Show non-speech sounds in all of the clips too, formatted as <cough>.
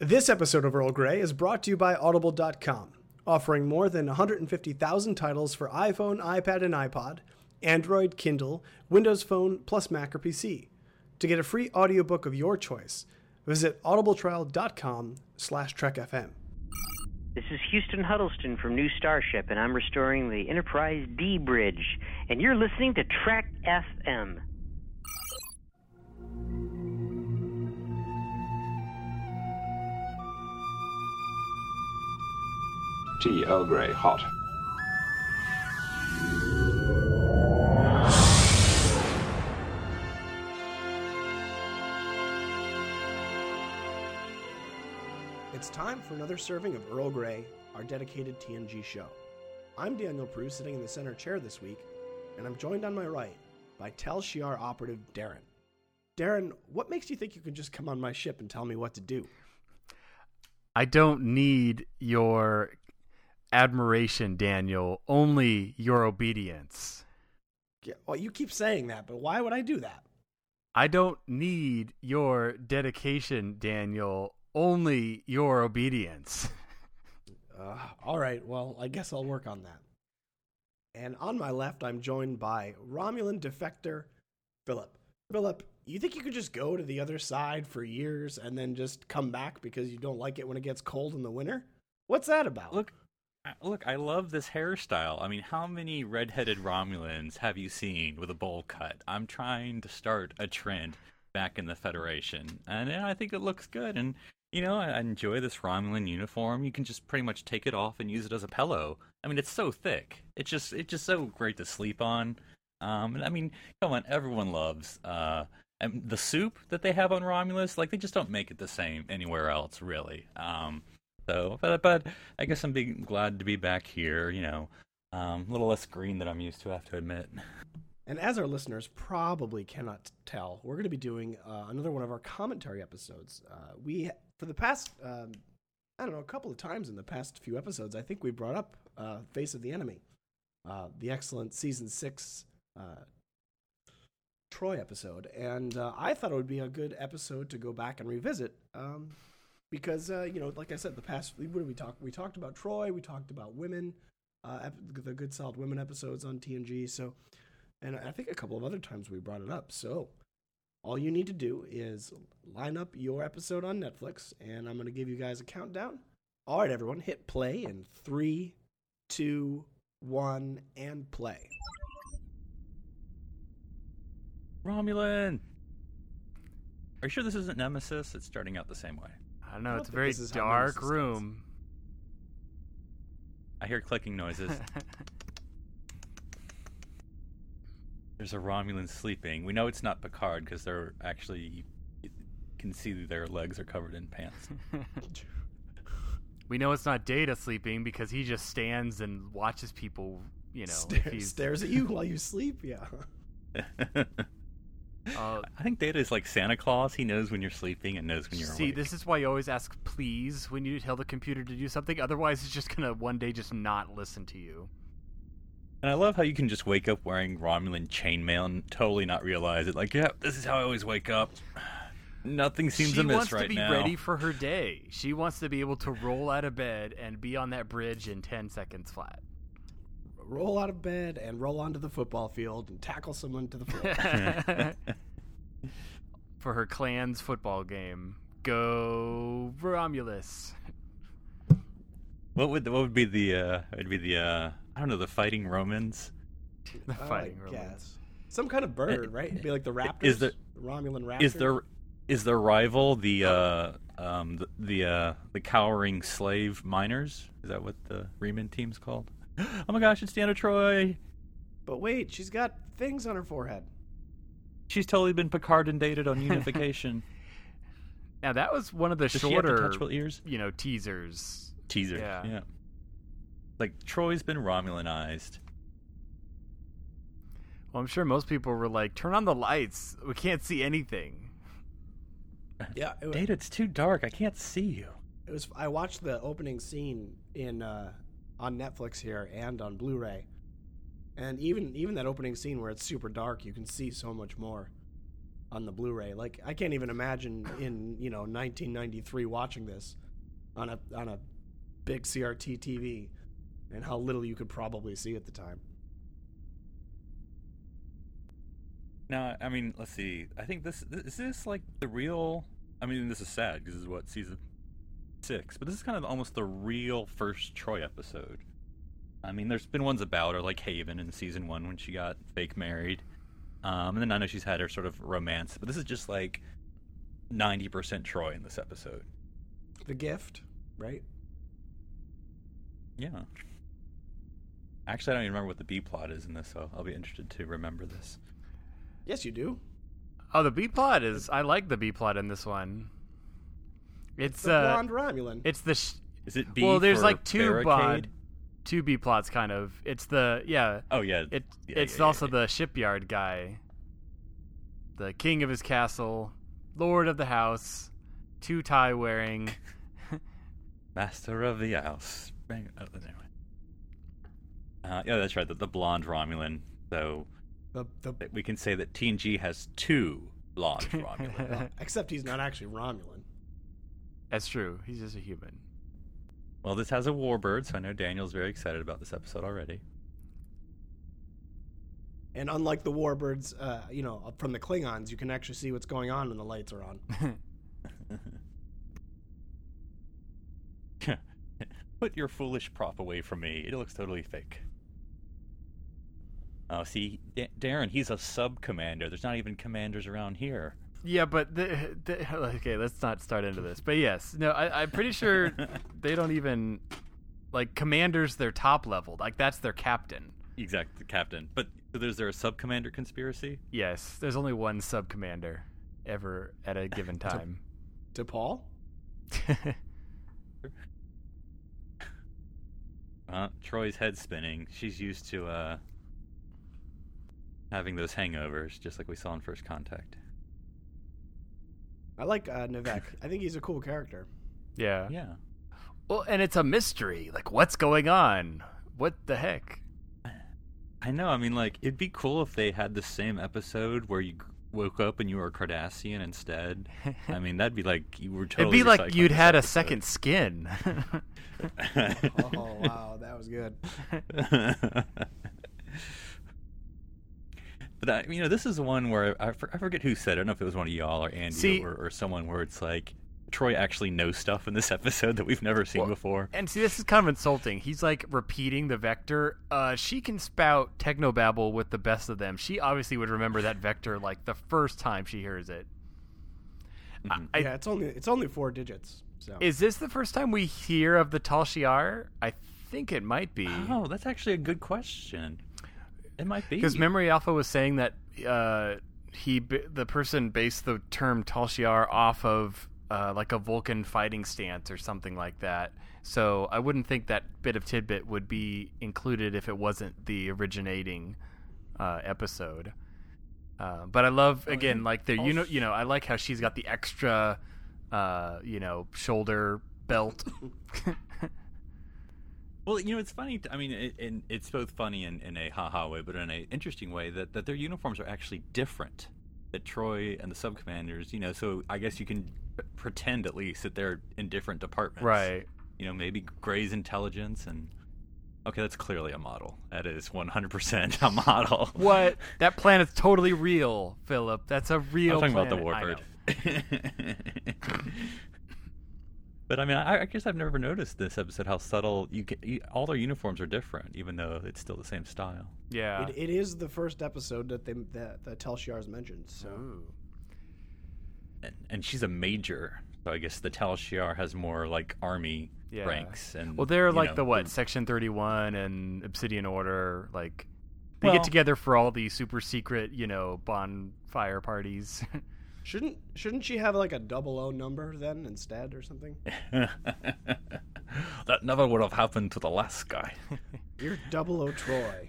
This episode of Earl Grey is brought to you by Audible.com, offering more than 150,000 titles for iPhone, iPad, and iPod, Android, Kindle, Windows Phone, plus Mac or PC. To get a free audiobook of your choice, visit audibletrial.com slash trekfm. This is Houston Huddleston from New Starship, and I'm restoring the Enterprise D Bridge, and you're listening to Trek FM. Tea Earl Grey, hot. It's time for another serving of Earl Grey, our dedicated TNG show. I'm Daniel Proulx, sitting in the center chair this week, and I'm joined on my right by Tal Shiar operative Darren. Darren, what makes you think you can just come on my ship and tell me what to do? I don't need your admiration, Daniel, only your obedience. Yeah, well, you keep saying that, but why would I do that? I don't need your dedication, Daniel, only your obedience. <laughs> Uh, all right, well, I guess I'll work on that. And on my left, I'm joined by Romulan defector Phillip. Phillip, you think you could just go to the other side for years and then just come back because you don't like it when it gets cold in the winter? What's that about? Look, I- look, I love this hairstyle. I mean, how many redheaded Romulans have you seen with a bowl cut? I'm trying to start a trend back in the Federation, and I think it looks good. And you know, I enjoy this Romulan uniform. You can just pretty much take it off and use it as a pillow. I mean, it's so thick. It's just it's just so great to sleep on. Um, and I mean, come on, everyone loves uh, and the soup that they have on Romulus. Like they just don't make it the same anywhere else, really. Um, so, but but I guess I'm being glad to be back here. You know, um, a little less green than I'm used to. I have to admit. And as our listeners probably cannot tell, we're going to be doing uh, another one of our commentary episodes. Uh, we, for the past, um, I don't know, a couple of times in the past few episodes, I think we brought up uh, Face of the Enemy, uh, the excellent season six uh, Troi episode. And uh, I thought it would be a good episode to go back and revisit. Um, because, uh, you know, like I said, the past, what did we talk? We talked about Troi, we talked about women, uh, ep- the good solid women episodes on TNG. So, and I think a couple of other times we brought it up. So all you need to do is line up your episode on Netflix, and I'm going to give you guys a countdown. All right, everyone, hit play in three, two, one, and play. Romulan. Are you sure this isn't Nemesis? It's starting out the same way. I don't know. I don't it's a very this is how dark Nemesis room. I hear clicking noises. <laughs> There's a Romulan sleeping. We know it's not Picard because they're actually you can see their legs are covered in pants. <laughs> we know it's not Data sleeping because he just stands and watches people. You know, if Stare, stares at you while you sleep. Yeah. <laughs> uh, I think Data is like Santa Claus. He knows when you're sleeping and knows when you're awake. See, awake. this is why you always ask please when you tell the computer to do something. Otherwise, it's just gonna one day just not listen to you. And I love how you can just wake up wearing Romulan chainmail and totally not realize it. Like, yeah, this is how I always wake up. <sighs> Nothing seems she amiss wants to be now. ready for her day. She wants to be able to roll out of bed and be on that bridge in ten seconds flat. Roll out of bed and roll onto the football field and tackle someone to the floor. <laughs> for her clan's football game. Go Romulus. What would what would be the uh would be the uh I don't know the fighting Romans? The I fighting Romans. guess. Some kind of bird, right? It'd be like the raptors. Is there- the Romulan raptor? Is there is is their rival the uh um the the, uh, the cowering slave miners? Is that what the Reman team's called? Oh my gosh, it's Deanna Troi. But wait, she's got things on her forehead. She's totally been Picard and dated on <laughs> Unification. Now that was one of the Does she have shorter, detachable ears? you know, teasers. Teaser. Yeah. yeah. Like Troi's been Romulanized. Well, I'm sure most people were like, "Turn on the lights. We can't see anything." <laughs> Yeah, it, wa- Data, it's too dark. I can't see you. it was. I watched the opening scene in uh, on Netflix here and on Blu-ray, and even even that opening scene where it's super dark, you can see so much more. on the Blu-ray. Like I can't even imagine in you know 1993 watching this on a on a big CRT TV, and how little you could probably see at the time. Now, I mean, let's see. I think this is this like the real. I mean, this is sad because this is what season six, but this is kind of almost the real first Troi episode. I mean, there's been ones about her, like Haven in season one when she got fake married, um, and then I know she's had her sort of romance, but this is just like ninety percent Troi in this episode. The gift, right? Yeah. Actually, I don't even remember what the B plot is in this, so I'll be interested to remember this. Yes, you do. Oh, the B plot is. I like the B plot in this one. It's The uh, blonde Romulan. it's the. Sh- Is it B? well, there's for like two barricade? bod, two B plots kind of. It's the yeah. Oh yeah. It Yeah, it's yeah, yeah, also yeah. the shipyard guy, the king of his castle, lord of the house, two tie wearing. <laughs> Master of the house. Bang. Oh, anyway. Uh, yeah, that's right. The, the blonde Romulan. So the the we can say that TNG has two blonde <laughs> Romulan. except he's not actually Romulan. That's true. He's just a human. well, this has a warbird, so I know Daniel's very excited about this episode already. And unlike the warbirds, uh, you know, from the Klingons, you can actually see what's going on when the lights are on. <laughs> <laughs> Put your foolish prop away from me. It looks totally fake. Oh, see, Da- Darren, he's a sub commander. There's not even commanders around here. Yeah, but the, the, <laughs> okay, let's not start into this. But yes, no, I, I'm pretty sure <laughs> they don't even like commanders. They're top level. Like that's their captain. Exactly, the Captain. But so there's there a sub commander conspiracy? Yes, there's only one sub commander ever at a given <laughs> time. To Paul? Uh, Troi's head spinning. She's used to uh, having those hangovers, just like we saw in First Contact. I like uh, N'Vek. I think he's a cool character. yeah. Yeah. Well, and it's a mystery. Like, what's going on? What the heck? I know. I mean, like, it'd be cool if they had the same episode where you woke up and you were a Cardassian instead. <laughs> I mean, that'd be like you were totally. It'd be like you'd this had a second skin. <laughs> Oh wow, that was good. <laughs> but I, you know, this is one where I, I forget who said. it. I don't know if it was one of y'all or Andy See- or, or someone where it's like Troi actually knows stuff in this <laughs> episode that we've never seen Well, before. And see, this is kind of insulting. He's like repeating the vector. Uh, she can spout technobabble with the best of them. She obviously would remember that vector like the first time she hears it. Mhm. I, yeah, it's only it's only four digits. So Is this the first time we hear of the Tal Shiar? I think it might be. Oh, that's actually a good question. It might be Because Memory Alpha was saying that uh, he the person based the term Tal Shiar off of uh, like a Vulcan fighting stance or something like that. So I wouldn't think that bit of tidbit would be included if it wasn't the originating uh, episode. Uh, but I love again like the you know you know I like how she's got the extra uh, you know shoulder belt. <laughs> Well, you know, it's funny. I mean, it, and it's both funny in, in a haha way, but in an interesting way that, that their uniforms are actually different. That Troi and the sub commanders, you know, so I guess you can pretend at least that they're in different departments. right. You know, maybe Gray's intelligence and. Okay, that's clearly a model. That is 100% a model. <laughs> What? That planet's totally real, Phillip. That's a real. I'm talking about the planet. I know. Warbird. <laughs> but I mean, I, I guess I've never noticed this episode how subtle you get. You, all their uniforms are different, even though it's still the same style. Yeah. it, it is the first episode that they that, that Tal Shiar's mentioned. So Ooh. and, and she's a major, so I guess the Tal Shiar has more like army Yeah. ranks. And Well, they're like know, the what? Section Thirty-One and Obsidian Order. Like they Well- get together for all the super secret, you know, bonfire parties. <laughs> shouldn't shouldn't she have like a double O number then instead or something? <laughs> that never would have happened to the last guy. <laughs> You're double O Troi.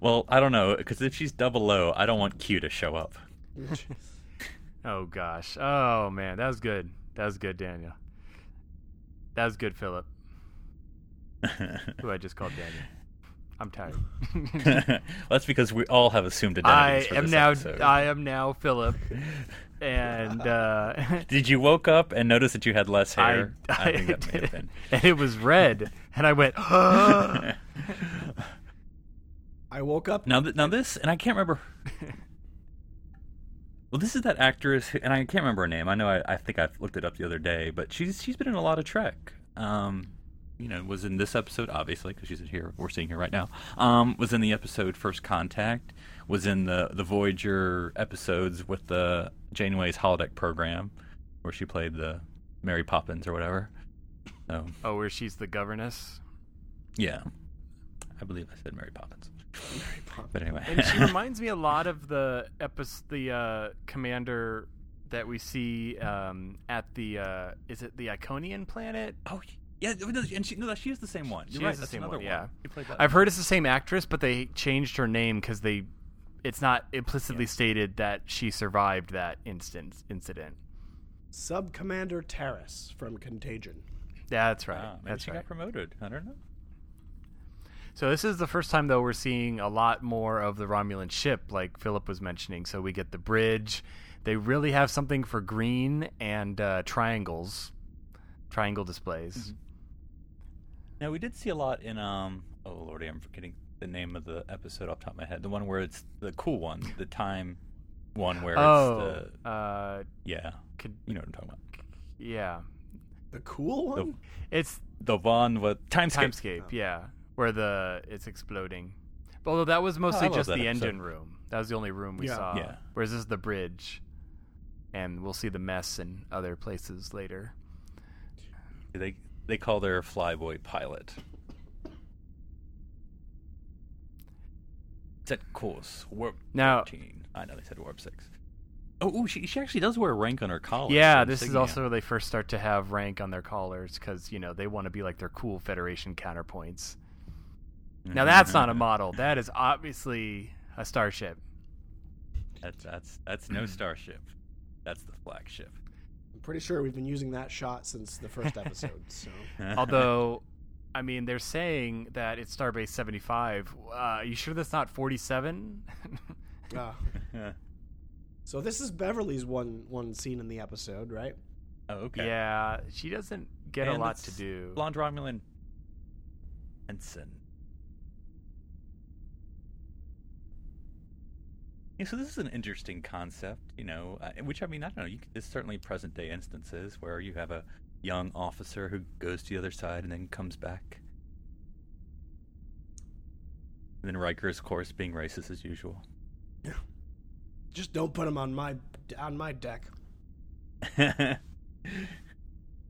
Well, I don't know because if she's double O, I don't want Q to show up. <laughs> oh gosh. Oh man, that was good. That was good, Daniel. That was good, Phillip. Who I just called Daniel. I'm tired. <laughs> <laughs> well, that's because we all have assumed I identities for am this now. episode. I am now Phillip, and uh, <laughs> Did you woke up and notice that you had less I, hair? I think that may have been. and it was red, and I went. <gasps> I woke up. Now, th- now this, and I can't remember. well, this is that actress, who, and I can't remember her name. I know I, I think I looked it up the other day, but she's she's been in a lot of Trek. Um, you know, was in this episode obviously because she's in here. We're seeing her right now. Um, was in the episode First Contact. Was in the the Voyager episodes with the Janeway's holodeck program, where she played the Mary Poppins or whatever. So oh, where she's the governess. yeah, I believe I said Mary Poppins. Mary Poppins. But anyway, And she <laughs> reminds me a lot of the episode, the uh, commander that we see um, at the uh, is it the Iconian planet? Oh yeah, and she no, she is the same one. You're She right. is the that's same another one, yeah. That. I've heard it's the same actress, but they changed her name because they it's not implicitly stated that she survived that instance incident. Sub Commander Taris from Contagion. That's right. Wow, maybe That's she right. got promoted. I don't know. So this is the first time though we're seeing a lot more of the Romulan ship, like Phillip was mentioning. So we get the bridge. They really have something for green and uh, triangles, triangle displays. Mm-hmm. Now we did see a lot in um. Oh lordy, I'm forgetting the name of the episode off the top of my head. The one where it's the cool one, the time one where Oh, it's the uh, yeah. could, You know what I'm talking about. yeah, The cool one? it's The one with timescape. Timescape, yeah, where the it's exploding. But although that was mostly Oh, just the episode. engine room. That was the only room we Yeah. saw. Yeah. Whereas this is the bridge, and we'll see the mess in other places later. Do They they call their flyboy pilot. Set course warp Now- 13. I know they said warp six. Oh, ooh, she she actually does wear rank on her collar. yeah, this is also where they first start to have rank on their collars because you know they want to be like their cool Federation counterpoints. Now that's not a model. <laughs> That is obviously a starship. That's that's that's no starship. That's the flagship. I'm pretty sure we've been using that shot since the first episode. So <laughs> Although, I mean, they're saying that it's Starbase 75. Uh, are you sure that's not 47? uh, <laughs> <laughs> so this is Beverly's one one scene in the episode, right? oh, okay. Yeah, she doesn't get a lot to do. Blonde Romulan ensign. Yeah, so this is an interesting concept, you know, uh, which I mean, I don't know. You, there's certainly present day instances where you have a young officer who goes to the other side and then comes back. And then Riker, of course, being racist as usual. <laughs> Just don't put him on my on my deck. <laughs>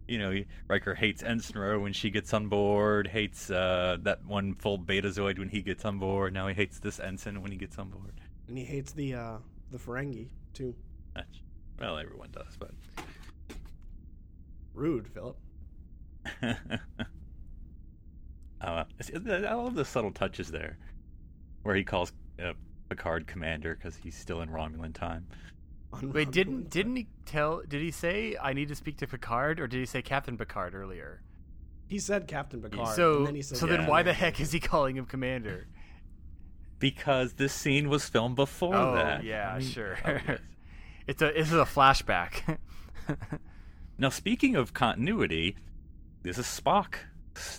you know, Riker hates Ensign Ro when she gets on board, hates uh, that one full Betazoid when he gets on board. Now he hates this ensign when he gets on board. And he hates the uh the Ferengi too. That's, well, everyone does, but. Rude, Phillip. <laughs> uh, I love the subtle touches there, where he calls uh, Picard Commander because he's still in Romulan time. On Wait, Romulan didn't side. didn't he tell? Did he say I need to speak to Picard, or did he say Captain Picard earlier? he said Captain Picard? so, and then he said so then why the heck is he calling him Commander? Because this scene was filmed before oh, that. yeah, I mean, sure. oh, <laughs> yes. it's a this is a flashback. <laughs> Now, speaking of continuity, this is Spock.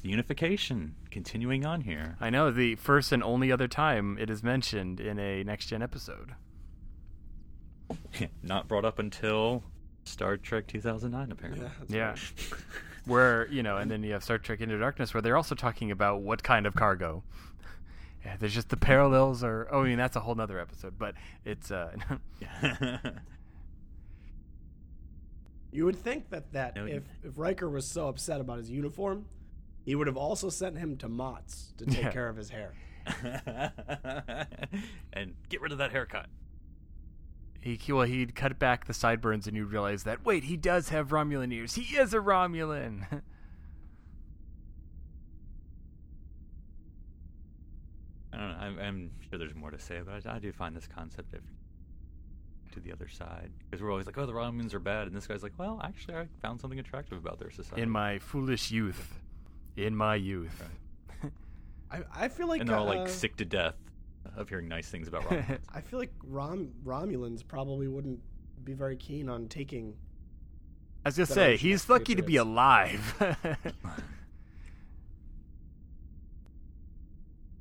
Unification continuing on here. I know the first and only other time it is mentioned in a next gen episode. <laughs> Not brought up until Star Trek 2009, apparently. Yeah, that's Yeah. right. where you know, and then you have Star Trek Into Darkness, where they're also talking about what kind of cargo. Yeah, there's just the parallels are. Oh, I mean that's a whole nother episode, but it's uh, <laughs> You would think that that No, you- if if Riker was so upset about his uniform, he would have also sent him to Mot's to take Yeah. care of his hair. <laughs> and get rid of that haircut. he well he'd cut back the sideburns, and you'd realize that wait, he does have Romulan ears. He is a Romulan. <laughs> I don't know. I'm, I'm sure there's more to say, but I, I do find this concept of to the other side because we're always like, "Oh, the Romulans are bad," and this guy's like, "Well, actually, I found something attractive about their society." in my foolish youth, in my youth. <laughs> I, I feel like and they're all like uh, sick to death of hearing nice things about Romulans. <laughs> I feel like Rom Romulans probably wouldn't be very keen on taking. I was gonna say he's lucky to be alive. <laughs>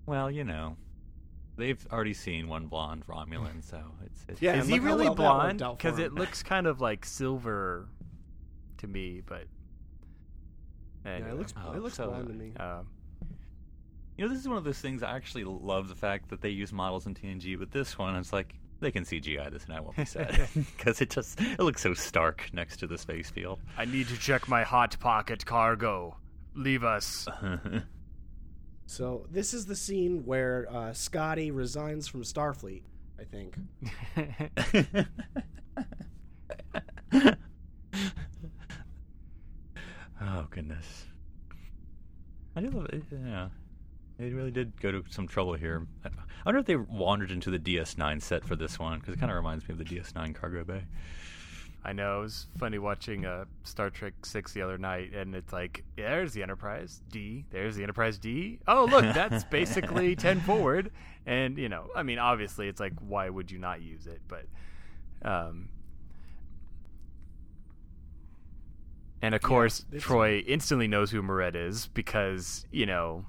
well, you know, they've already seen one blonde Romulan, so it's, it's Yeah, Is he really well blonde? Because it looks kind of like silver to me, but Yeah, it looks Oh, it looks so- blonde to me. Um, You know, this is one of those things I actually love the fact that they use models in TNG, but this one, it's like they can CGI this and I won't be sad <laughs> because it just it looks so stark next to the space field. I need to check my hot pocket cargo. Leave us. <laughs> So this is the scene where uh, Scotty resigns from Starfleet. I think. <laughs> oh goodness, I do love it. Yeah, they really did go to some trouble here. I I wonder if they wandered into the DS9 set for this one because it kind of reminds me of the DS9 cargo bay. I know it was funny watching uh, Star Trek Six the other night, and it's like, there's the Enterprise D, there's the Enterprise D. Oh, look, that's <laughs> basically ten forward, and you know, I mean, obviously, it's like, why would you not use it? But, um, and of course, it's- Troi instantly knows who M'ret is because you know,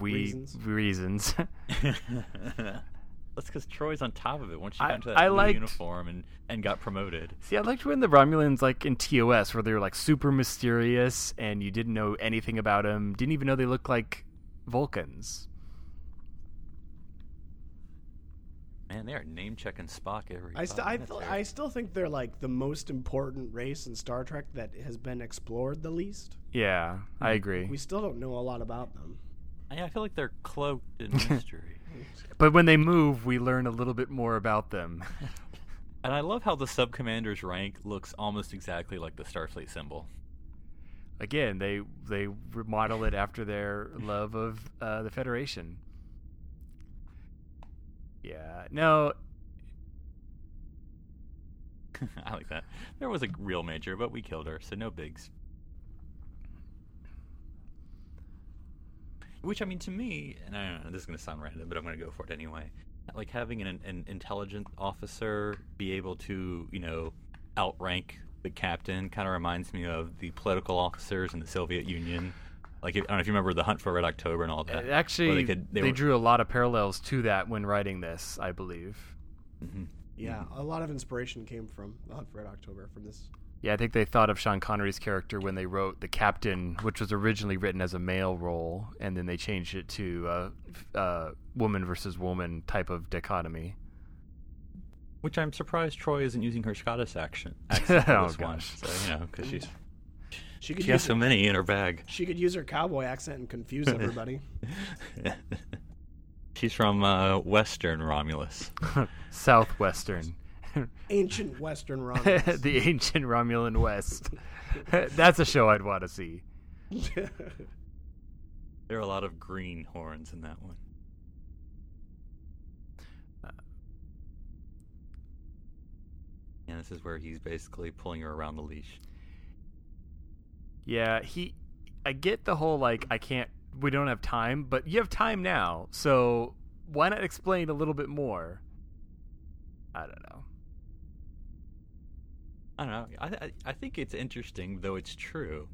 we Reasons. reasons. <laughs> <laughs> That's because Troi's on top of it once you I- got into that I blue liked- uniform and, and got promoted. See, I liked when the Romulans, like in TOS, where they were like super mysterious and you didn't know anything about them, didn't even know they looked like Vulcans. Man, they are name checking Spock every. I, st- I, th- I still think they're like the most important race in Star Trek that has been explored the least. Yeah, I agree. We still don't know a lot about them. Yeah, I feel like they're cloaked in <laughs> mystery. But when they move, we learn a little bit more about them. <laughs> and I love how the sub commander's rank looks almost exactly like the Starfleet symbol. Again, they they remodel it after their love of uh, the Federation. Yeah, no, <laughs> I like that. There was a real major, but we killed her, so no bigs. Which I mean, to me, and I don't know, this is gonna sound random, but I'm gonna go for it anyway. Like having an, an intelligent officer be able to, you know, outrank the captain, kind of reminds me of the political officers in the Soviet Union. Like, I don't know if you remember the Hunt for Red October and all that. actually, they, could- were- drew a lot of parallels to that when writing this, I believe. Mhm. Yeah, a lot of inspiration came from The Hunt for Red October from this. Yeah, I think they thought of Sean Connery's character when they wrote the captain, which was originally written as a male role, and then they changed it to a, f- uh, woman versus woman type of dichotomy. Which I'm surprised Troi isn't using her Scottish <laughs> accent, accent Oh, this one. So, you know, because she's She could she has use so many in her bag. she could use her cowboy accent and confuse <laughs> everybody. she's from uh, Western Romulus. <laughs> Southwestern. <laughs> Ancient Western <laughs> Romulus. the ancient Romulan West. <laughs> That's a show I'd want to see. There are a lot of green horns in that one. Uh. And this is where he's basically pulling her around the leash. Yeah, he. I get the whole like I can't. We don't have time, but you have time now, so why not explain a little bit more? I don't know. I don't know. I, I I think it's interesting, though it's true,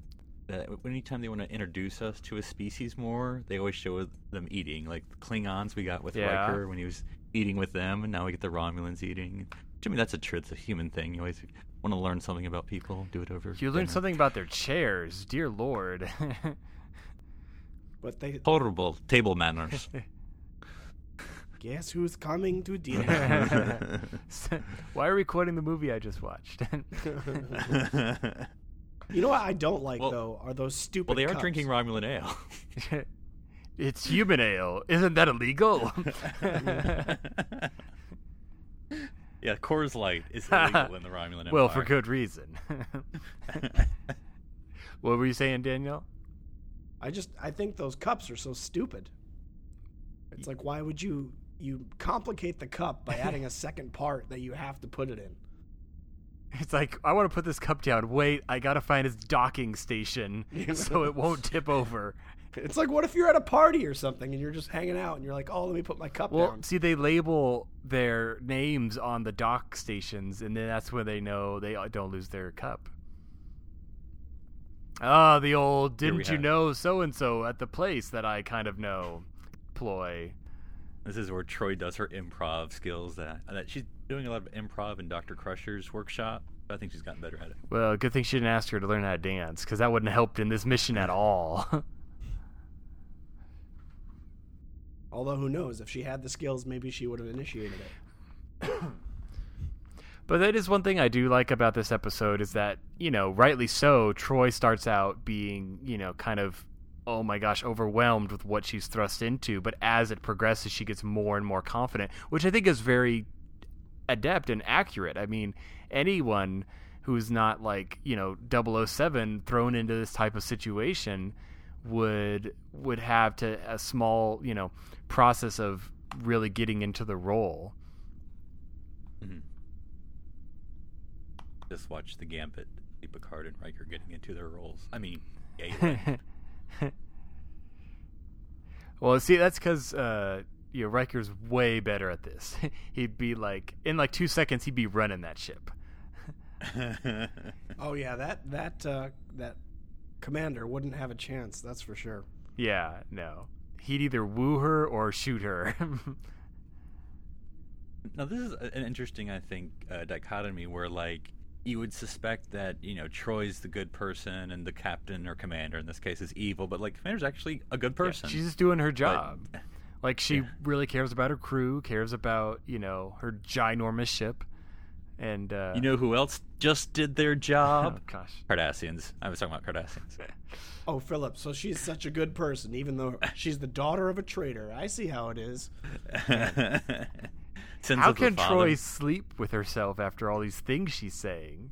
that anytime they want to introduce us to a species more, they always show them eating. Like the Klingons, we got with Yeah. Riker when he was eating with them, and now we get the Romulans eating. To me, that's a true. It's a human thing. You always want to learn something about people. Do it over. You learn dinner. something about their chairs, dear lord. <laughs> but they Horrible table manners. <laughs> guess who's coming to dinner? <laughs> Why are we quoting the movie I just watched? <laughs> you know what I don't like Well- though are those stupid. well, they are cups. drinking Romulan ale. <laughs> it's human ale. Isn't that illegal? yeah, Coors Light is illegal in the Romulan Empire. well, for good reason. what were you saying, Daniel? I just I think those cups are so stupid. It's like why would you you complicate the cup by <laughs> adding a second part that you have to put it in? It's like I want to put this cup down. Wait, I gotta find its docking station <laughs> so it won't tip over. It's like what if you're at a party or something and you're just hanging out and you're like, oh, let me put my cup Well, down. see, they label their names on the dock stations, and then that's when they know they don't lose their cup. Ah, the old "didn't you have- know so and so at the place that I kind of know" ploy. This is where Troi does her improv skills. That that she's doing a lot of improv in Doctor Crusher's workshop. I think she's gotten better at it. Well, good thing she didn't ask her to learn how to dance, because that wouldn't have helped in this mission at all. <laughs> Although who knows? If she had the skills, maybe she would have initiated it. <coughs> But that is one thing I do like about this episode is that, you know, rightly so, Troi starts out being, you know, kind of, oh my gosh, overwhelmed with what she's thrust into. But as it progresses, she gets more and more confident, which I think is very adept and accurate. I mean, anyone who's not like, you know, 007 thrown into this type of situation would would have to a small, you know, process of really getting into the role. Mm-hmm. Just watch the Gambit, Picard and Riker getting into their roles. I mean, Galen. <laughs> <laughs> well, see, that's because uh, you know Riker's way better at this. <laughs> he'd be like in like two seconds, he'd be running that ship. <laughs> Oh yeah, that that uh, that commander wouldn't have a chance. That's for sure. Yeah, no, he'd either woo her or shoot her. Now this is an interesting, I think, uh, dichotomy where like you would suspect that you know Troi's the good person and the captain or commander in this case is evil, but like commander's actually a good Yeah, person. she's just doing her job. <laughs> like she yeah. really cares about her crew, cares about you know her ginormous ship, and uh, you know who else just did their <laughs> oh job? gosh, Cardassians. I was talking about Cardassians. <laughs> Oh, Phillip. So she's such a good person, even though she's the daughter of a traitor. I see how it is. Sins how can. Troi sleep with herself after all these things she's saying?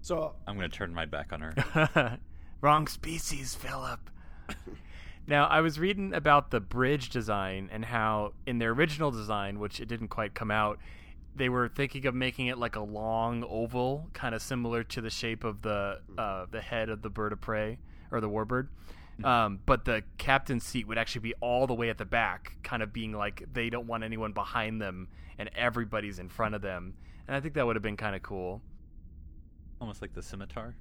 So I'm gonna turn my back on her. <laughs> Wrong species, Phillip. <laughs> now, I was reading about the bridge design and how, in their original design, which it didn't quite come out, they were thinking of making it like a long oval, kind of similar to the shape of the uh, the head of the bird of prey or the warbird. Um, but the captain's seat would actually be all the way at the back, kind of being like they don't want anyone behind them and everybody's in front of them. And I think that would have been kind of cool. Almost like the scimitar.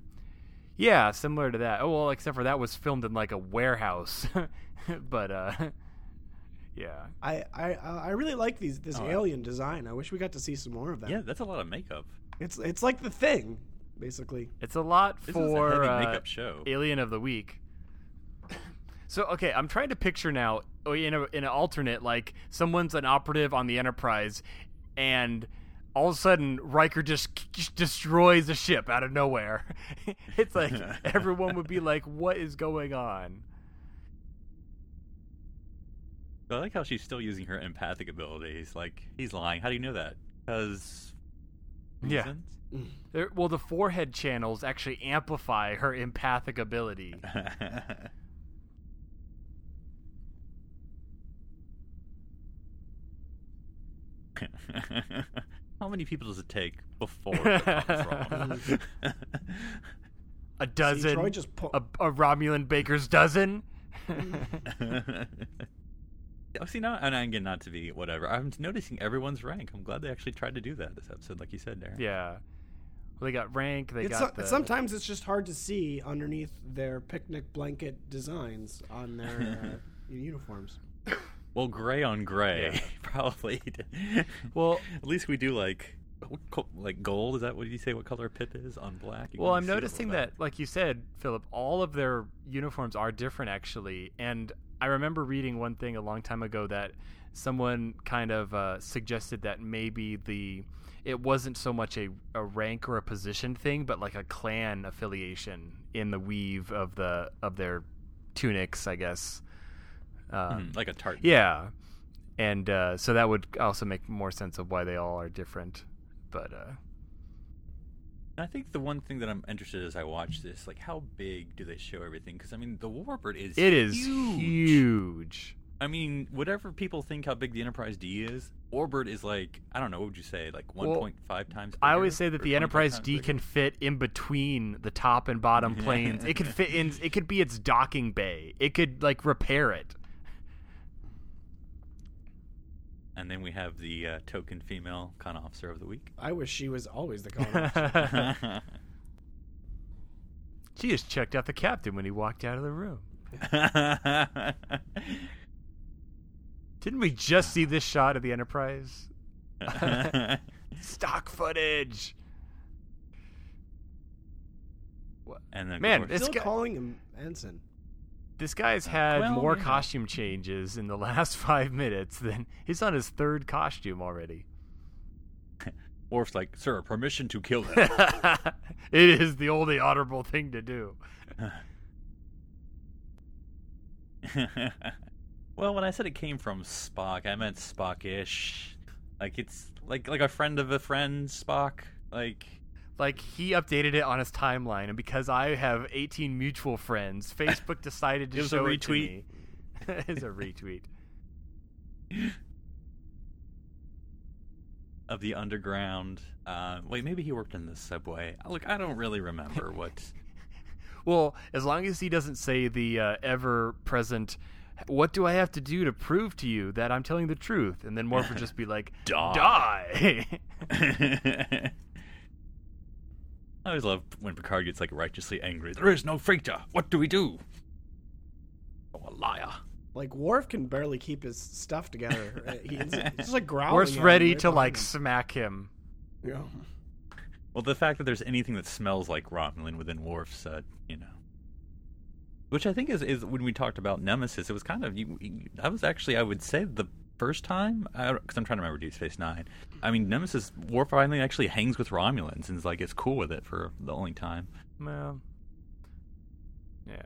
Yeah, similar to that. Oh well, except for that was filmed in like a warehouse. <laughs> but uh <laughs> yeah. I I I really like these this Oh, alien design. I wish we got to see some more of that. Yeah, that's a lot of makeup. It's it's like the thing, basically. It's a lot This for is a heavy uh, makeup show. Alien of the Week. So okay, I'm trying to picture now oh, in a in an alternate like someone's an operative on the Enterprise, and all of a sudden Riker just, just destroys a ship out of nowhere. <laughs> it's like <laughs> everyone would be like, "What is going on?" I like how she's still using her empathic abilities. Like he's lying. How do you know that? Because Yeah. Mm. Well, the forehead channels actually amplify her empathic ability. <laughs> <laughs> How many people does it take before it becomes wrong? A dozen, Troi just pu- a, a Romulan baker's dozen. Oh, <laughs> <laughs> see now, and again, not to be whatever. I'm noticing everyone's rank. I'm glad they actually tried to do that this episode, like you said, Darren. yeah, well, they got rank. They It's got so- the, sometimes it's just hard to see underneath their picnic blanket designs on their uh, uniforms. Well, gray on gray, Yeah. <laughs> probably. Well- <laughs> at least we do like like gold. Is that what you say? What color pip is on black? You Well, I'm see it a noticing little that, like you said, Phillip, all of their uniforms are different actually. And I remember reading one thing a long time ago that someone kind of uh, suggested that maybe the it wasn't so much a, a rank or a position thing, but like a clan affiliation in the weave of the of their tunics, I guess. Um, Mhm, like a tart. Yeah, and uh, so that would also make more sense of why they all are different. But uh, I think the one thing that I'm interested as I watch this, like how big do they show everything? Because I mean, the Warbird is it is huge. huge. I mean, whatever people think how big the Enterprise D is, Orbit is like I don't know. What would you say? Like Well, 1.5 times. I always say that the Enterprise D bigger? can fit in between the top and bottom <laughs> planes. it could fit in. It could be its docking bay. It could like repair it. And then we have the uh, token female con officer of the week. I wish she was always the con. <laughs> officer. <laughs> she just checked out the captain when he walked out of the room. <laughs> Didn't we just see this shot of the Enterprise? Stock footage. What? and then Man, of this Still guy- calling him ensign. This guy's had Well, more yeah. costume changes in the last <laughs> five minutes than he's on his third costume already. <laughs> Worf's like, sir, permission to kill him. <laughs> it is the only honorable thing to do. well, when I said it came from Spock, I meant Spockish. Like it's like like a friend of a friend, Spock. Like Like he updated it on his timeline, and because I have 18 mutual friends, Facebook decided to It was a show it to retweet. me. <laughs> it's a retweet. <laughs> of the underground. Uh, wait, maybe he worked in the subway. Look, I don't really remember <laughs> what. Well, as long as he doesn't say the uh, ever-present, "What do I have to do to prove to you that I'm telling the truth?" and then Worf would just be like, Die. "Die." I always love when Picard gets like righteously angry. There is no freighter. What do we do? Oh, a liar. Like Worf can barely keep his stuff together. <laughs> Uh, He's, he's just like growling. Worf's ready to like behind smack him. him. Yeah. Well, the fact that there's anything that smells like Romulan within Worf's, uh, you know, which I think is is when we talked about Nemesis, it was kind of you. you that was actually I would say the first time because I'm trying to remember Deep Space Nine. I mean, Nemesis War finally actually hangs with Romulans and is like it's cool with it for the only time. Well, yeah.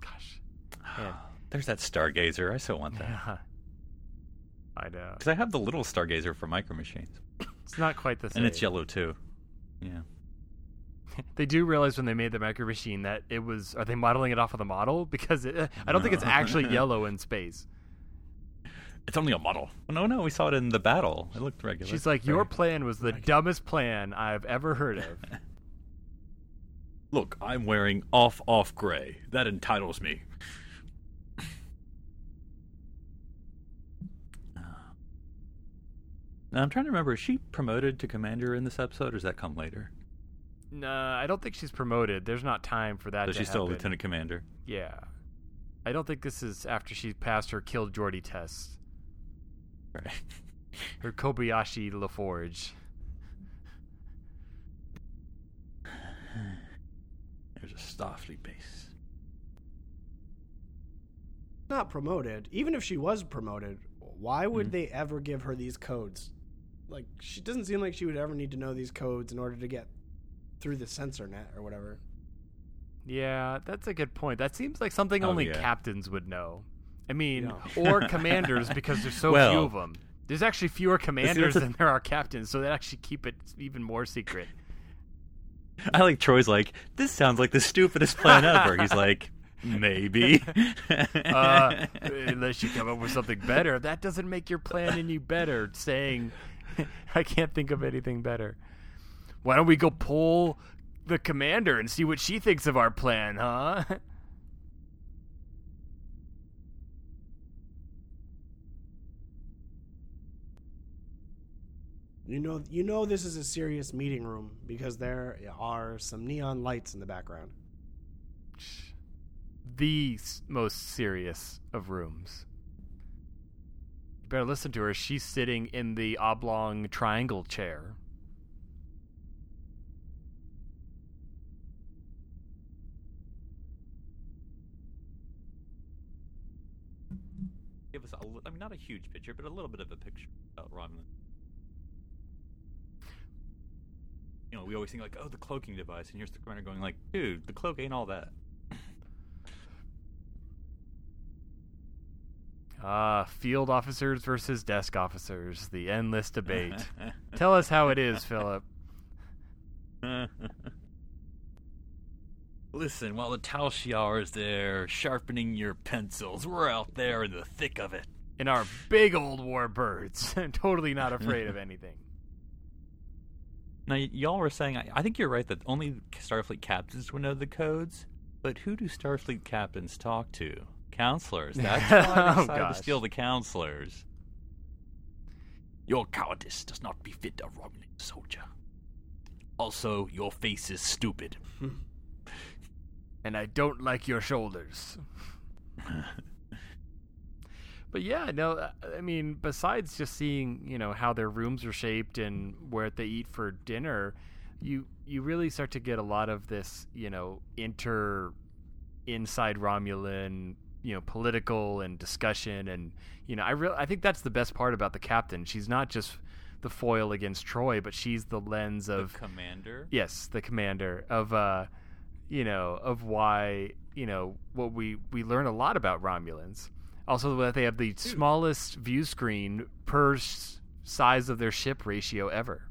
Gosh, <sighs> man. There's that Stargazer. I still want that Yeah. <laughs> I know. because I have the little Stargazer for Micro Machines, It's not quite the same. and it's yellow too. Yeah. <laughs> They do realize when they made the micro machine that it was. Are they modeling it off of the model? <laughs> Because it, I don't think it's actually <laughs> yellow in space. It's only a model. Oh, no, no, we saw it in the battle. It looked regular. She's like, your plan was the dumbest plan I've ever heard of. Look, I'm wearing off off gray. That entitles me. <sighs> Now I'm trying to remember, is she promoted to commander in this episode, or does that come later? Nah, I don't think she's promoted. There's not time for that. So to she's still a lieutenant commander. Yeah, I don't think this is after she passed her killed Geordi test. Right. <laughs> Her Kobayashi LaForge. There's a Starfleet base. Not promoted. Even if she was promoted, why Mm-hmm. would they ever give her these codes? Like, she doesn't seem like she would ever need to know these codes in order to get through the sensor net or whatever. Yeah, that's a good point. That seems like something Oh, only yeah. captains would know. I mean, Yeah. <laughs> or commanders because there's so few of them. There's actually fewer commanders than there are captains, so they actually keep it even more secret. <laughs> I like Troi's like, this sounds like the stupidest plan ever. He's <laughs> like, maybe. Uh, unless you come up with something better, that doesn't make your plan any better. Saying, I can't think of anything better. Why don't we go pull the commander and see what she thinks of our plan, huh? <laughs> You know, you know this is a serious meeting room because there are some neon lights in the background. the most serious of rooms. You better listen to her. She's sitting in the oblong triangle chair. Give us a, li- I mean, not a huge picture, but a little bit of a picture about Romulan. You know, we always think like, oh, the cloaking device, and here's the commander going like, dude, the cloak ain't all that. <laughs> Ah, field officers versus desk officers. The endless debate. <laughs> Tell us how it is, Phillip. <laughs> Listen, while the Tal Shiar is there sharpening your pencils, we're out there in the thick of it. In our big old warbirds, <laughs> totally not afraid of anything. <laughs> Now, y- y'all were saying, I, I think you're right that only Starfleet captains would know the codes, but who do Starfleet captains talk to? Counselors. That's <laughs> why Oh, decided gosh. to steal the counselors. Your cowardice does not befit a Romulan soldier. Also, your face is stupid. and I don't like your shoulders. But yeah, no, uh, I mean, besides just seeing, you know, how their rooms are shaped and where they eat for dinner, you you really start to get a lot of this, you know, inter inside Romulan, you know, political and discussion and you know, I real I think that's the best part about the captain. She's not just the foil against Troi, but she's the lens of the commander? yes, the commander of uh you know, of why, you know, what we we learn a lot about Romulans. Also that they have the smallest view screen per s- size of their ship ratio ever.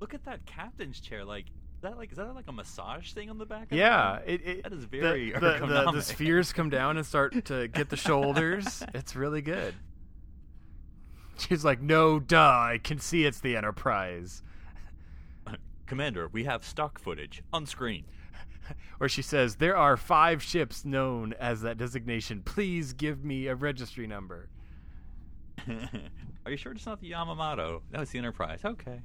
Look at that captain's chair. Like, is that like is that like a massage thing on the back? Of Yeah, it, it That is very the, the, the, ergonomic. spheres come down and start to get the shoulders. <laughs> it's really good. She's like, "No, duh, I can see it's the Enterprise." Commander, we have stock footage on screen. <laughs> Or she says, "There are five ships known as that designation. Please give me a registry number." <laughs> Are you sure it's not the Yamamoto? No, it's the Enterprise. Okay.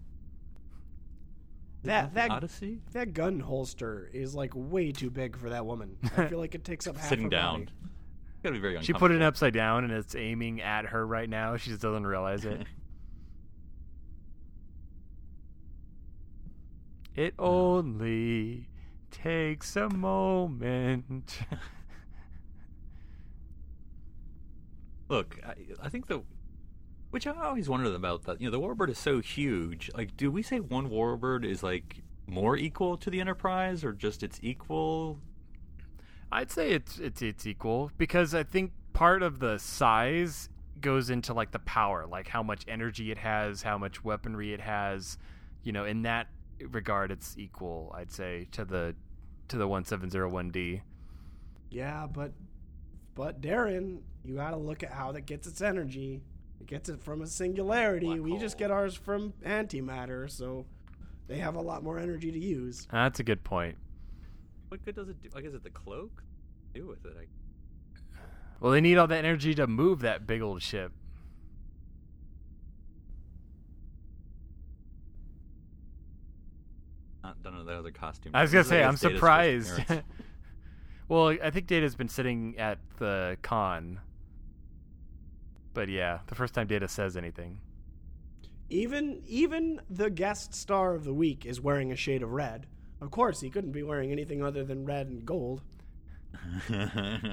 That that Odyssey that gun holster is like way too big for that woman. I <laughs> feel like it takes up half sitting her Sitting down. body. Gotta be very She put it upside down and it's aiming at her right now. She just doesn't realize it. it only takes a moment. Look, I, I think the which I always wondered about that. You know, the Warbird is so huge. Like, do we say one Warbird is like more equal to the Enterprise, or just it's equal? I'd say it's it's it's equal because I think part of the size goes into like the power, like how much energy it has, how much weaponry it has. You know, in that regard, it's equal. I'd say to the to the one seven zero one D. Yeah, but but Darren, you got to look at how that gets its energy. It gets it from a singularity. Black we just get ours from antimatter, so they have a lot more energy to use. Ah, that's a good point. What good does it do? Like, is it the cloak? Do with it? I, Well, they need all that energy to move that big old ship. Not done with the other costume. I was gonna say, I'm surprised. <laughs> <laughs> well, I think Data's been sitting at the con. But yeah, the first time Data says anything. Even even the guest star of the week is wearing a shade of red. Of course, he couldn't be wearing anything other than red and gold. <laughs>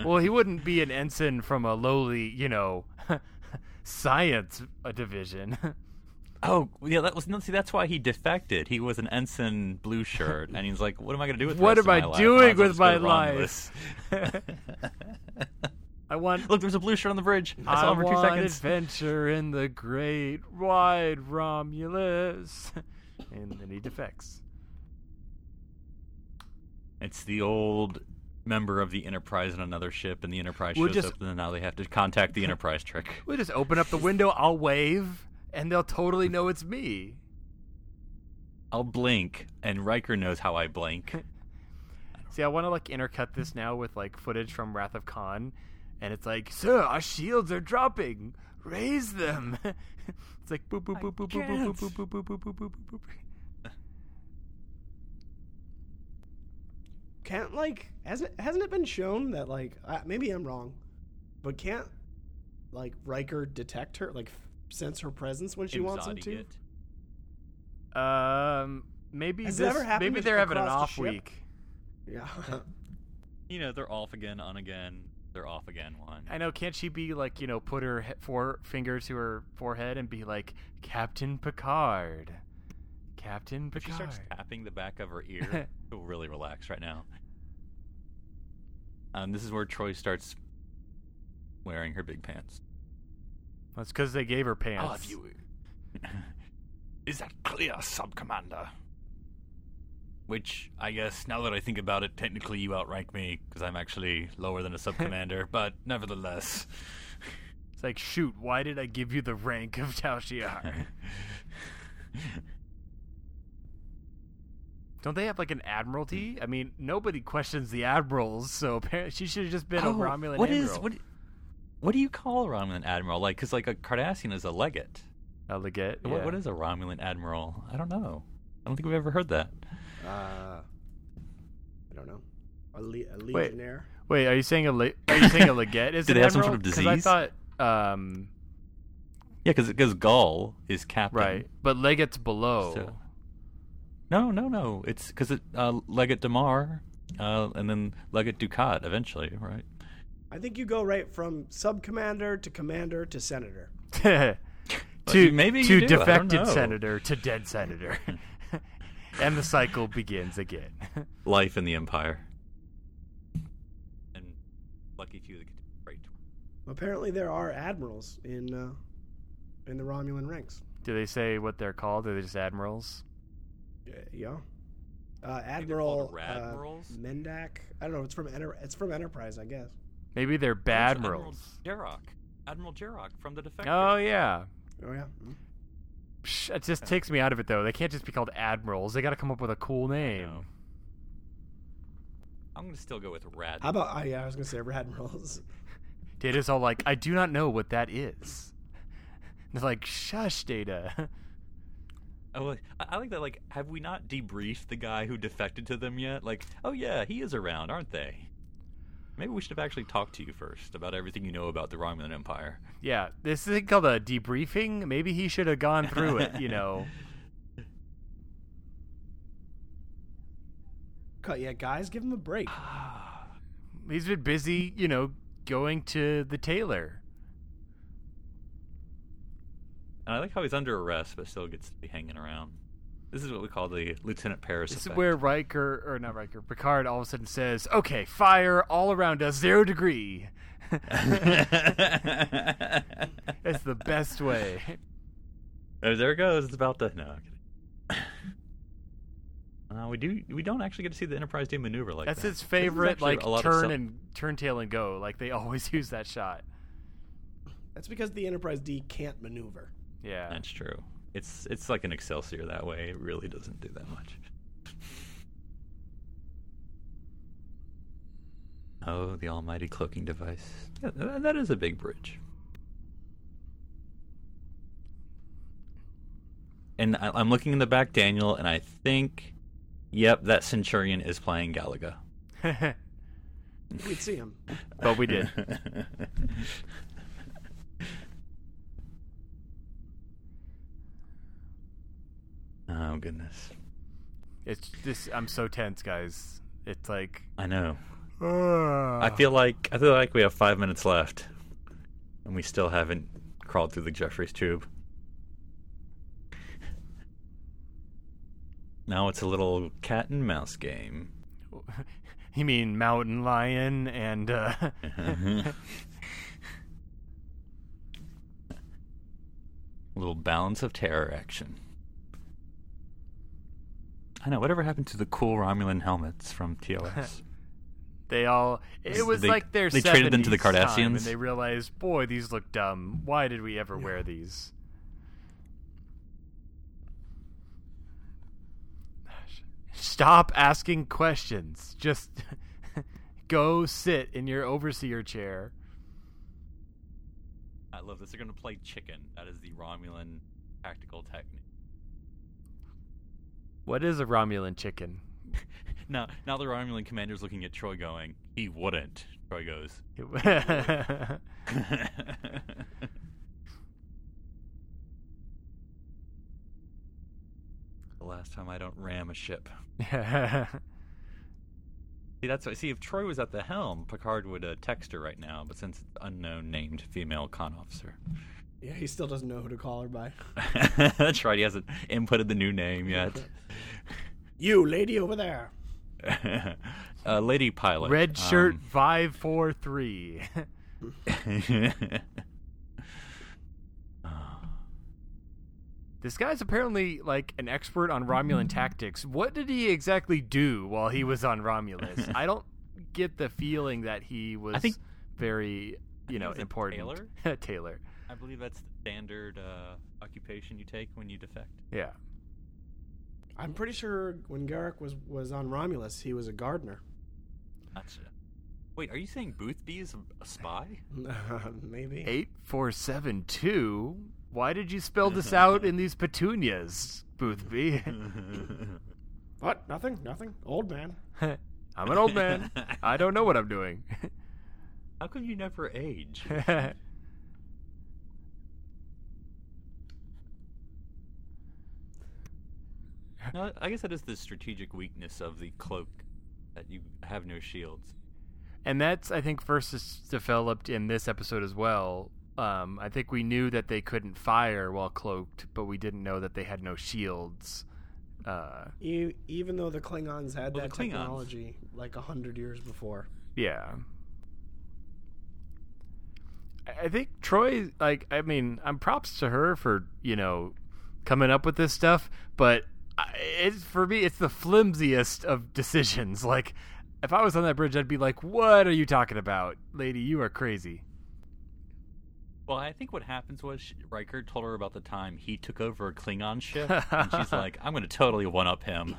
Well, he wouldn't be an ensign from a lowly, you know, science uh, division. Oh, yeah, that was no. See, that's why he defected. He was an ensign blue shirt, and he's like, "What am I going to do with? What am I life? doing Might as well with my Romulus." <laughs> I want Look, there's a blue shirt on the bridge. I I saw him for two seconds. adventure in the great wide Romulus. <laughs> and then he defects. It's the old member of the Enterprise on another ship, and the Enterprise We'll shows just- up, and now they have to contact the Enterprise trick. <laughs> We'll just open up the window, I'll wave, and they'll totally know it's me. I'll blink, and Riker knows how I blink. See, I want to like intercut this now with like footage from Wrath of Khan, and it's like, "Sir, our shields are dropping. Raise them." it's like boop boop I boop boop boop boop can't. boop boop boop boop boop boop boop. Can't like hasn't hasn't it been shown that like uh, maybe I'm wrong, but can't like Riker detect her like f- sense her presence when she wants him to? it. Um, maybe Has this, ever maybe they're having an off week. Yeah. <laughs> You know, they're off again, on again. They're off again, one. I know. Can't she be like you know, put her he- forefinger to her forehead and be like Captain Picard, Captain If she Picard. starts tapping the back of her ear, <laughs> she'll really relax right now. Um, this is where Troi starts wearing her big pants. That's because they gave her pants. have you. <laughs> Is that clear, Sub Commander? Which I guess now that I think about it, technically you outrank me because I'm actually lower than a <laughs> sub commander, but nevertheless. It's like, shoot, why did I give you the rank of Tal Shiar? <laughs> Don't they have like an admiralty? I mean, nobody questions the admirals, so apparently she should have just been a Oh, Romulan what admiral. is what? What do you call a Romulan admiral? Like, because like a Cardassian is a legate. a legate? What, what is a Romulan admiral? I don't know. I don't think we've ever heard that. Uh, I don't know. A, le- a legionnaire. Wait, are you saying a le- are you saying a legate is <laughs> Do an they have some sort admiral? of 'Cause I thought um Yeah, because Gul is captain. right, but legate's below. So- No, no, no. It's because it uh, Legate Damar, uh, and then Legate Dukat eventually, right? I think you go right from sub commander to commander to senator. <laughs> to you- maybe to do, don't defected senator to dead senator. <laughs> and the cycle begins again. Life in the Empire. And lucky few that get to right. Apparently, there are admirals in uh, in the Romulan ranks. Do they say what they're called? Are they just admirals? Uh, yeah. Uh, Admiral called uh, Mendak. I don't know. It's from Enter- it's from Enterprise, I guess. Maybe they're Admiral badmirals. Jarok. Admiral Jarok from the Defector. Oh yeah. Oh yeah. Mm. Psh, It just takes me out of it though. They can't just be called admirals. They got to come up with a cool name. I'm gonna still go with Rad. How about? Uh, yeah, I was gonna say <laughs> admirals. Data's all like, I do not know what that is. <laughs> They're like, shush, Data. Oh, I I like that. Like, have we not debriefed the guy who defected to them yet? Like, oh yeah, he is around, aren't they? Maybe we should have actually talked to you first about everything you know about the Romulan Empire. yeah, this thing called a debriefing. Maybe he should have gone through it. You know. <laughs> Cut. Yeah, guys, give him a break. <sighs> He's been busy, you know, going to the tailor. And I like how he's under arrest, but still gets to be hanging around. This is what we call the Lieutenant Paris This is where Riker, or not Riker, Picard all of a sudden says, "Okay, fire all around us, zero degree." <laughs> It's the best way. Oh, there it goes. It's about to. No, I'm kidding. <laughs> Uh, we do. We don't actually get to see the Enterprise D maneuver like That's that. his favorite, like a lot of turn and turn tail and go. Like they <laughs> always use that shot. That's because the Enterprise D can't maneuver. Yeah. That's true. It's it's like an Excelsior that way. It really doesn't do that much. Oh, the almighty cloaking device. Yeah, that is a big bridge. And I, I'm looking in the back, Daniel, and I think, yep, that Centurion is playing Galaga. <laughs> We'd see him. but we did. <laughs> oh goodness, It's this. I'm so tense, guys. It's like. I know. Uh, I feel like I feel like we have five minutes left, and we still haven't crawled through the Jefferies tube. Now it's a little cat and mouse game. <laughs> You mean mountain lion and uh, a <laughs> little balance of terror action. I know. Whatever happened to the cool Romulan helmets from TOS? <laughs> they all? It was They- like their. they traded them to the 70s Cardassians? and they realized, boy, these look dumb. Why did we ever wear these? Stop asking questions. Just <laughs> go sit in your overseer chair. I love this. They're going to play chicken. That is the Romulan tactical technique. What is a Romulan chicken? <laughs> Now, now the Romulan commander's looking at Troi, going, "He wouldn't." Troi goes, <laughs> yeah, "The last time I don't ram a ship." <laughs> See, that's why. See, if Troi was at the helm, Picard would uh, text her right now. But since it's unknown named female con officer, Yeah, he still doesn't know who to call her by. <laughs> that's right. He hasn't inputted the new name yet. <laughs> You, lady over there. <laughs> uh, lady pilot, Red shirt um, five four three. this guy's apparently like an expert on Romulan tactics. What did he exactly do while he was on Romulus? I don't get the feeling that he was I think- very, you know, important. tailor? Taylor. I believe that's the standard uh, occupation you take when you defect. Yeah. I'm pretty sure when Garak was was on Romulus, he was a gardener. Gotcha. Wait, are you saying Boothby is a, a spy? <laughs> <laughs> Maybe. 8472? Why did you spell this <laughs> out in these petunias, Boothby? What? Nothing. Nothing. Old man. I'm an old man. I don't know what I'm doing. How come you never age? No, I guess that is the strategic weakness of the cloak that you have no shields. and that's I think first developed in this episode as well. Um, I think we knew that they couldn't fire while cloaked, but we didn't know that they had no shields. Uh, E- even though the Klingons had Well, that the Klingons- technology like a hundred years before. yeah. I I think Troi, like, I mean, I'm props to her for you know coming up with this stuff, but I- it's for me, it's the flimsiest of decisions. <laughs> Like, if I was on that bridge, I'd be like, "What are you talking about, lady? You are crazy." Well, I think what happens was sh- Riker told her about the time he took over a Klingon ship, and she's <laughs> like, "I'm going to totally one up him."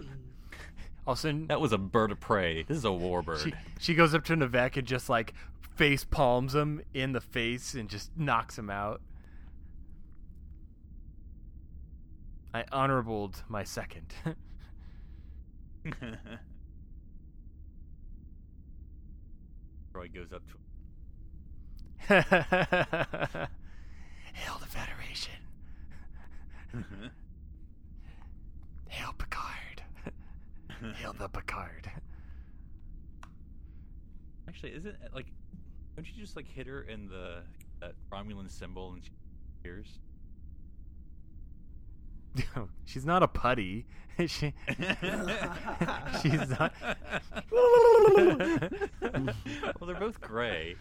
All of a sudden, That was a bird of prey. This is a warbird. <laughs> She, she goes up to N'Vek and just like face palms him in the face and just knocks him out. I honorabled my second. Roy goes up to <laughs> Hail the Federation. <laughs> Hail Picard. <laughs> Hail the Picard. Actually, isn't it like? Don't you just like hit her in the that Romulan symbol and she appears? <laughs> She's not a putty. <laughs> she, <laughs> she's not. well, they're both gray.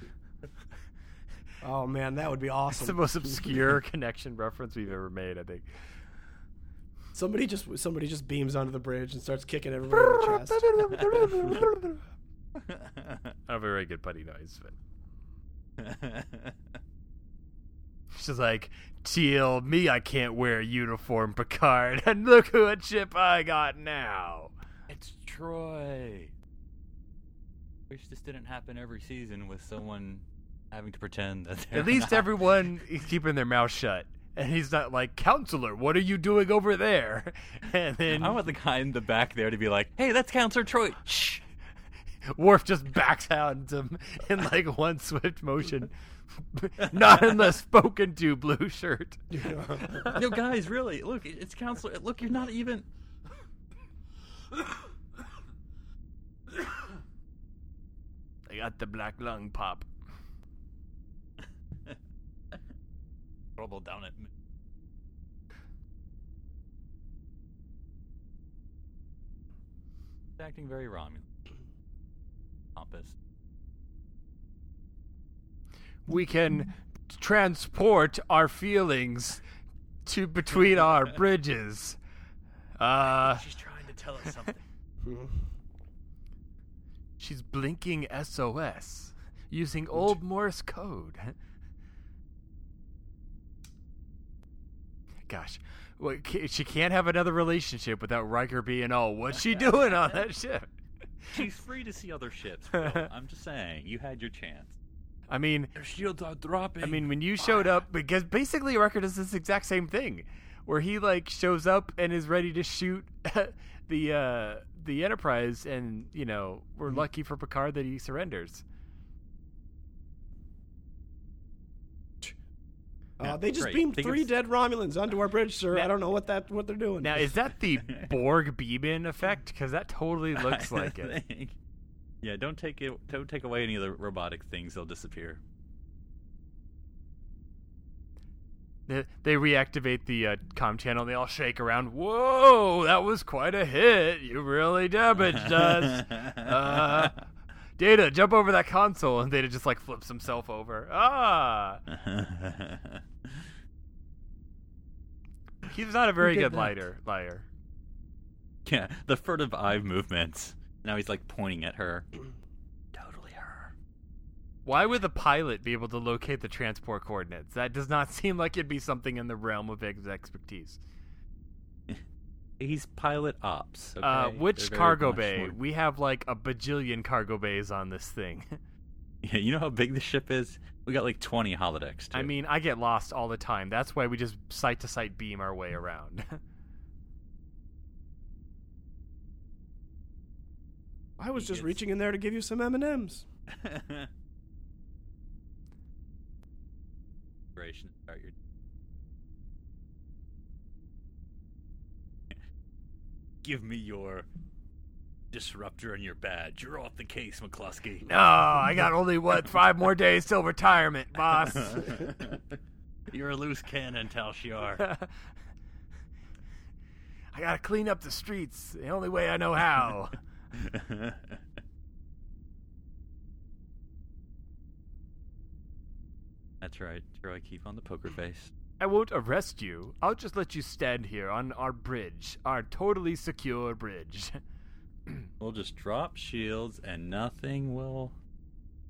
Oh man, that would be It's awesome. the most obscure connection reference we've ever made, I think. Somebody just somebody just beams onto the bridge and starts kicking everybody in the chest. Not a very good putty noise, but she's like, Teal, me, I can't wear a uniform, Picard, <laughs> and look who a chip I got now. it's Troi. Wish this didn't happen every season with someone having to pretend that. They're At least not. everyone is keeping their mouth shut. And he's not like, Counselor, what are you doing over there? <laughs> And then I want the guy in the back there to be like, "Hey, that's Counselor Troi." Shh. Worf just backhands him in like one swift motion. <laughs> not in the spoken to blue shirt. no, guys, really, look, it's Counselor. Look, you're not even. I got the black lung pop. <laughs> Trouble down it. Acting very wrong. Pompous. We can transport our feelings to between our <laughs> bridges. Uh, She's trying to tell us <laughs> something. she's blinking SOS using old Morse code. Gosh, well, she can't have another relationship without Riker being all, "What's she doing on that ship?" She's free to see other ships. Bill. <laughs> I'm just saying, you had your chance. I mean, Their shields are dropping. I mean, when you showed up, because basically Record does this exact same thing, where he like shows up and is ready to shoot <laughs> the uh, the Enterprise, and you know we're lucky for Picard that he surrenders. Uh, they just Great. beamed Think three it's- dead Romulans onto our bridge, sir. Now- I don't know what that what they're doing. Now, is that the <laughs> Borg Beeman effect? Because that totally looks <laughs> like it. Yeah, don't take it. Don't take away any of the robotic things; they'll disappear. They, they reactivate the uh, com channel. and They all shake around. Whoa, that was quite a hit. You really damaged us. <laughs> uh, Data, jump over that console, and Data just like flips himself over. Ah. <laughs> He's not a very good that? liar. Liar. Yeah, the furtive eye movements. Now he's like pointing at her. <clears throat> totally her. Why would the pilot be able to locate the transport coordinates? That does not <laughs> seem like it'd be something in the realm of his expertise. <laughs> He's pilot ops. Okay? Uh, They're which cargo bay? more- We have like a bajillion cargo bays on this thing. <laughs> Yeah, you know how big the ship is? We got like 20 holodecks. Too. I mean, I get lost all the time. That's why we just site to site beam our way around. I was He just gets- reaching in there to give you some M and M's. Inspiration, Start your. <laughs> Give me your disruptor and your badge. You're off the case, McCluskey. no, I got only what five more days till retirement, boss. <laughs> You're a loose cannon, Tal Shiar. <laughs> I gotta clean up the streets. The only way I know how. <laughs> That's right. Troi, keep on the poker face. I won't arrest you. I'll just let you stand here on our bridge, our totally secure bridge. <clears throat> We'll just drop shields and nothing will.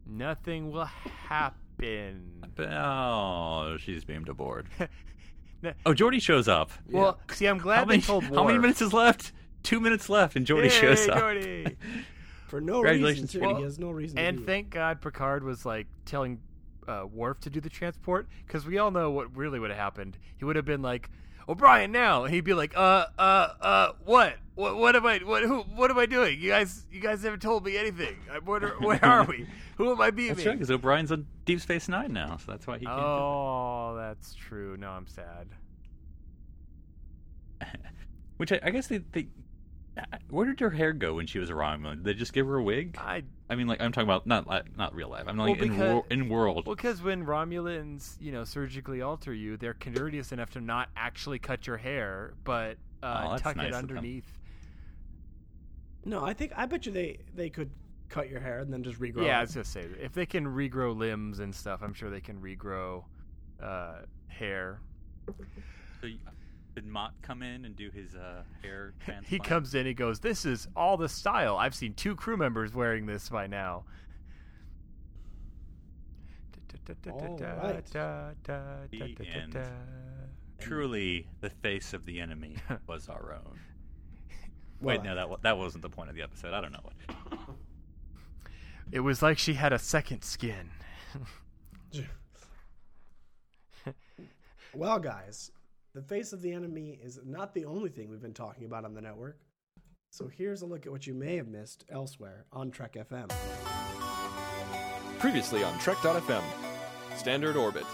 Nothing will happen. Oh, she's beamed aboard. <laughs> Oh, Geordi shows up. Well, see, I'm glad how many, they told <laughs> how many minutes is left? Two minutes left, and Geordi Yay, shows up. Geordi. <laughs> For no reason, Congratulations. Geordi. he has no reason. and do thank God Picard was like telling uh, Worf to do the transport because we all know what really would have happened. He would have been like, "O'Brien, now," and he'd be like, "Uh, uh, uh, what? What? What am I? What? Who? What am I doing? You guys, you guys never told me anything. I, what are, where <laughs> are we? Who am I beaming?" That's right, because O'Brien's on Deep Space Nine now, so that's why he can't oh, that's true. No, I'm sad. <laughs> Which I, I guess they, they. Where did her hair go when she was a Romulan? Did they just give her a wig? I I mean, like I'm talking about not li- not real life. I'm Well, like in because- wor- in world. Well, because when Romulans, you know, surgically alter you, they're courteous enough to not actually cut your hair, but uh, Oh, that's tuck nice it them. underneath. No, I think I bet you they they could cut your hair and then just regrow. It. Yeah, I it. was gonna say if they can regrow limbs and stuff, I'm sure they can regrow uh, hair. So you- did Mot come in and do his uh, hair <laughs> transplant? He comes in, he goes, "This is all the style. I've seen two crew members wearing this by now." All right. <laughs> Truly, the face of the enemy <laughs> was our own. Wait, no, that that wasn't the point of the episode. I don't know what. It was like she had a second skin. Well, guys, the face of the enemy is not the only thing we've been talking about on the network. So here's a look at what you may have missed elsewhere on Trek FM. Previously on Trek.fm. Standard Orbit.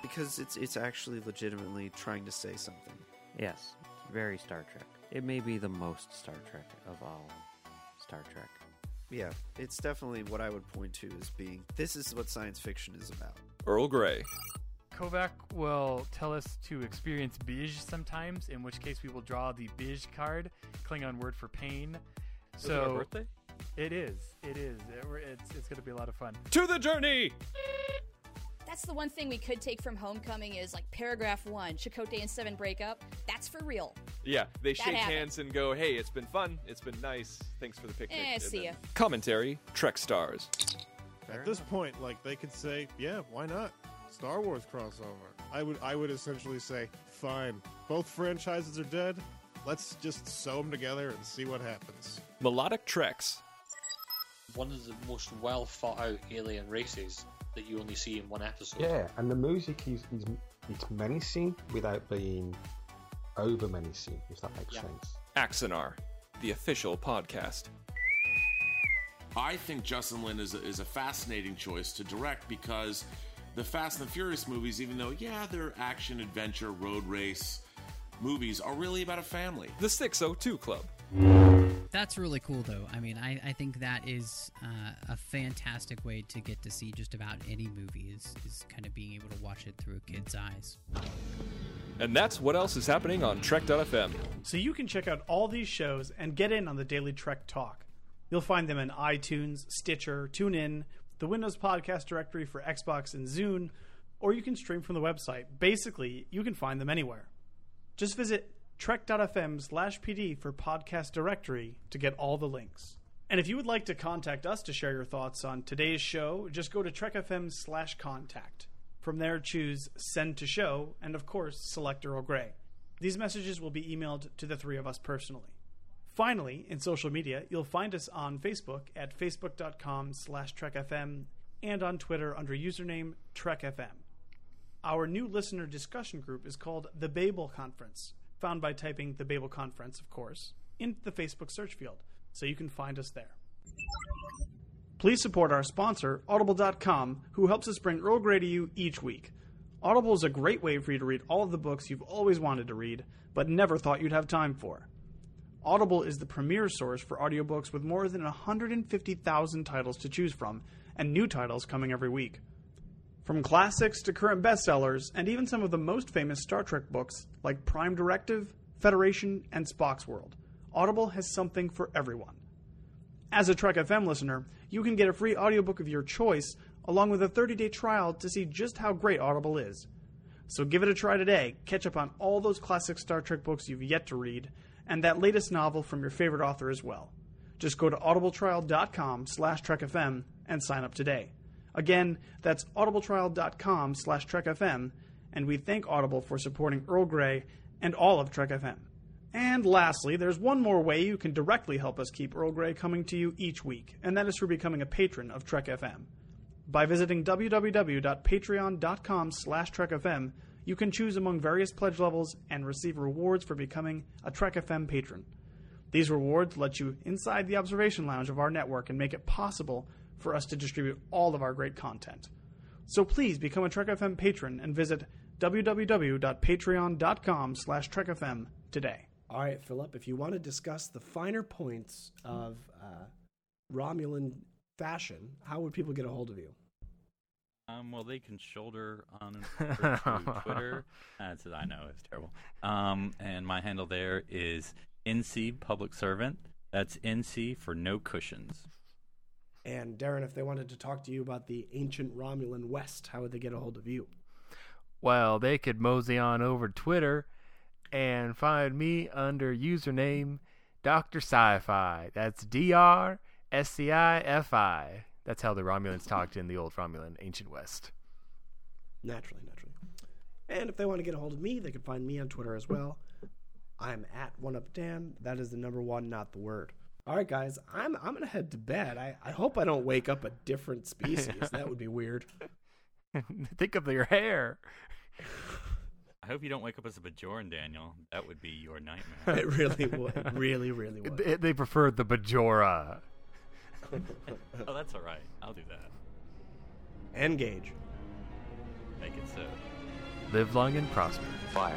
because it's it's actually legitimately trying to say something. Yes, it's very Star Trek. It may be the most Star Trek of all Star Trek. Yeah, it's definitely what I would point to as being this is what science fiction is about. Earl Grey. Kovac will tell us to experience Bij sometimes, in which case we will draw the Bij card, Klingon word for pain. Was it our So birthday? it is, it is. It- it's it's going to be a lot of fun. To the journey! That's the one thing we could take from Homecoming is like paragraph one, Chakotay and Seven break up. That's for real. Yeah, they That shake happened. hands and go, hey, it's been fun. It's been nice. Thanks for the picnic. Eh, And see ya. Commentary Trek Stars. At this point, like they could say, yeah, why not? Star Wars crossover. I would I would essentially say, fine. Both franchises are dead. Let's just sew them together and see what happens. Melodic Treks. one of the most well thought out alien races that you only see in one episode. Yeah, and the music is, is it's menacing without being over menacing, if that makes Yeah. sense. Axanar, the official podcast. I think Justin Lin is a, is a fascinating choice to direct because the Fast and the Furious movies, even though, yeah, they're action, adventure, road race movies, are really about a family. The 602 Club. That's really cool, though. I mean, I, I think that is uh, a fantastic way to get to see just about any movie is, is kind of being able to watch it through a kid's eyes. And that's what else is happening on Trek.fm. So you can check out all these shows and get in on the Daily Trek Talk. You'll find them in iTunes, Stitcher, TuneIn, the Windows Podcast Directory for Xbox and Zune, or you can stream from the website. Basically, you can find them anywhere. Just visit trek.fm slash PD for podcast directory to get all the links. And if you would like to contact us to share your thoughts on today's show, just go to trekfm slash contact. From there, choose send to show, and of course, select Earl Grey. These messages will be emailed to the three of us personally. Finally, in social media, you'll find us on Facebook at facebook.com slash trekfm and on Twitter under username trekfm. Our new listener discussion group is called the Babel Conference, found by typing the Babel Conference, of course, in the Facebook search field, so you can find us there. Please support our sponsor, Audible.com, who helps us bring Earl Grey to you each week. Audible is a great way for you to read all of the books you've always wanted to read, but never thought you'd have time for. Audible is the premier source for audiobooks with more than 150,000 titles to choose from, and new titles coming every week. From classics to current bestsellers, and even some of the most famous Star Trek books like Prime Directive, Federation, and Spock's World, Audible has something for everyone. As a Trek FM listener, you can get a free audiobook of your choice along with a 30-day trial to see just how great Audible is. So give it a try today. Catch up on all those classic Star Trek books you've yet to read and that latest novel from your favorite author as well. Just go to audibletrial.com slash trekfm and sign up today. Again, that's audibletrial.com slash trekfm, and we thank Audible for supporting Earl Grey and all of Trek FM. And lastly, there's one more way you can directly help us keep Earl Grey coming to you each week, and that is through becoming a patron of Trek FM. By visiting www.patreon.com slash trekfm, you can choose among various pledge levels and receive rewards for becoming a Trek FM patron. These rewards let you inside the observation lounge of our network and make it possible for us to distribute all of our great content. So please become a Trek FM patron and visit www.patreon.com slash trekfm today. All right, Phillip, if you want to discuss the finer points of uh, Romulan fashion, how would people get a hold of you? Um, well, they can shoulder on <laughs> Twitter. That's I know it's terrible. Um, and my handle there is NC Public Servant. That's NC for no cushions. And Darren, if they wanted to talk to you about the ancient Romulan West, how would they get a hold of you? Well, they could mosey on over Twitter and find me under username Dr. Sci-Fi. That's D R S C I F I. That's how the Romulans talked in the old Romulan ancient West. Naturally, naturally. And if they want to get a hold of me, they can find me on Twitter as well. I'm at one up Dan. That is the number one, not the word. All right, guys, I'm I'm gonna head to bed. I, I hope I don't wake up a different species. that would be weird. <laughs> Think of your hair. I hope you don't wake up as a Bajoran, Daniel. That would be your nightmare. <laughs> it really would. Really, really would. They, they prefer the Bajora. <laughs> oh, that's all right. I'll do that. Engage. Make it so. Live long and prosper. Fire.